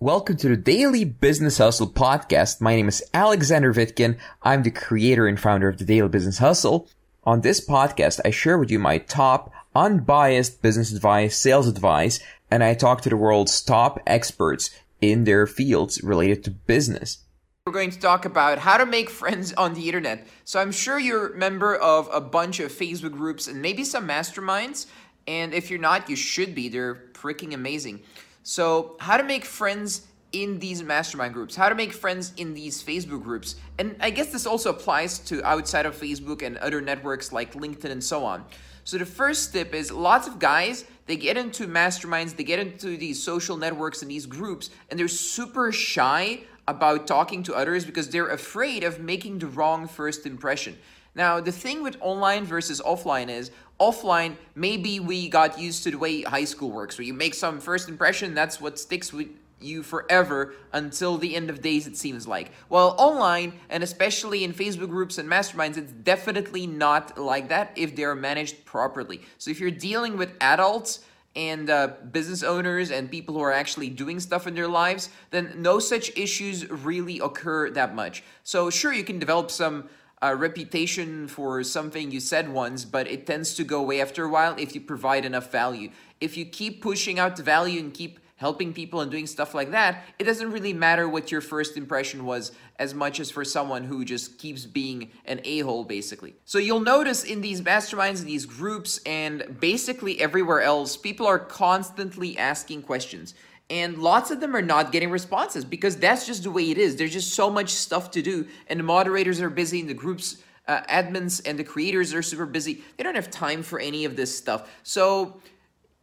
Welcome to the Daily Business Hustle podcast. My name is Alexander Vitkin. I'm the creator and founder of the Daily Business Hustle. On this podcast, I share with you my top unbiased business advice, sales advice, and I talk to the world's top experts in their fields related to business. We're going to talk about how to make friends on the internet. So I'm sure you're a member of a bunch of Facebook groups and maybe some masterminds. And if you're not, you should be. They're freaking amazing. So how to make friends in these mastermind groups, how to make friends in these Facebook groups. And I guess this also applies to outside of Facebook and other networks like LinkedIn and so on. So the first tip is lots of guys, they get into masterminds, they get into these social networks and these groups, and they're super shy about talking to others because they're afraid of making the wrong first impression. Now, the thing with online versus offline is offline, maybe we got used to the way high school works, where you make some first impression, that's what sticks with you forever until the end of days, it seems like. Well, online, and especially in Facebook groups and masterminds, it's definitely not like that if they're managed properly. So if you're dealing with adults, and uh, business owners and people who are actually doing stuff in their lives, then no such issues really occur that much. So, sure, you can develop some uh, reputation for something you said once, but it tends to go away after a while if you provide enough value. If you keep pushing out the value and keep helping people and doing stuff like that, it doesn't really matter what your first impression was as much as for someone who just keeps being an a-hole basically. So you'll notice in these masterminds, in these groups, and basically everywhere else, people are constantly asking questions. And lots of them are not getting responses because that's just the way it is. There's just so much stuff to do, and the moderators are busy, and the groups uh, admins and the creators are super busy. They don't have time for any of this stuff. So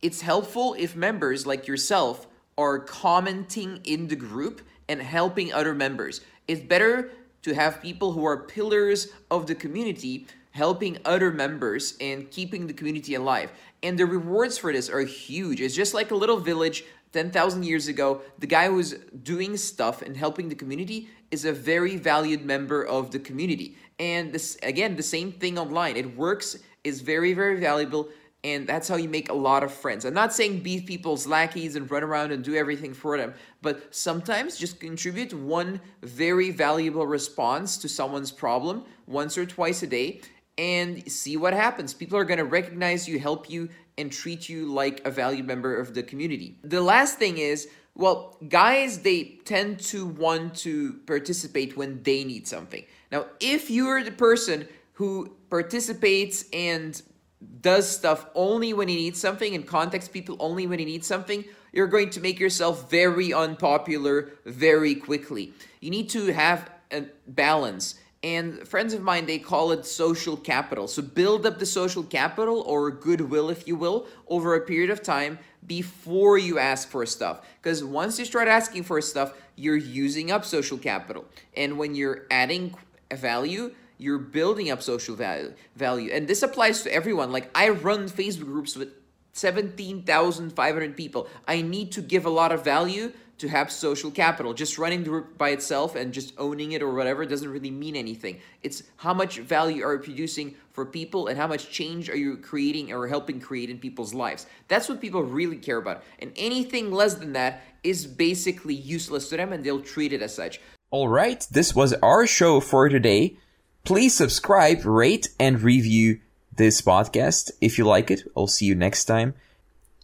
it's helpful if members like yourself are commenting in the group and helping other members. It's better to have people who are pillars of the community helping other members and keeping the community alive. And the rewards for this are huge. It's just like a little village 10,000 years ago. The guy who's doing stuff and helping the community is a very valued member of the community. And this again, the same thing online. It works, is very, very valuable and that's how you make a lot of friends. I'm not saying be people's lackeys and run around and do everything for them, but sometimes just contribute one very valuable response to someone's problem once or twice a day and see what happens. People are going to recognize you, help you, and treat you like a valued member of the community. The last thing is, well, guys, they tend to want to participate when they need something. Now, if you're the person who participates and does stuff only when he needs something and contacts people only when he needs something, you're going to make yourself very unpopular very quickly. You need to have a balance. And friends of mine, they call it social capital. So build up the social capital or goodwill, if you will, over a period of time before you ask for stuff. Because once you start asking for stuff, you're using up social capital. And when you're adding value, you're building up social value value and this applies to everyone like i run facebook groups with 17,500 people i need to give a lot of value to have social capital. Just running the group by itself and just owning it or whatever doesn't really mean anything. It's how much value are you producing for people and how much change are you creating or helping create in people's lives. That's what people really care about. And anything less than that is basically useless to them and they'll treat it as such. All right this was our show for today. Please subscribe, rate, and review this podcast. If you like it. I'll see you next time.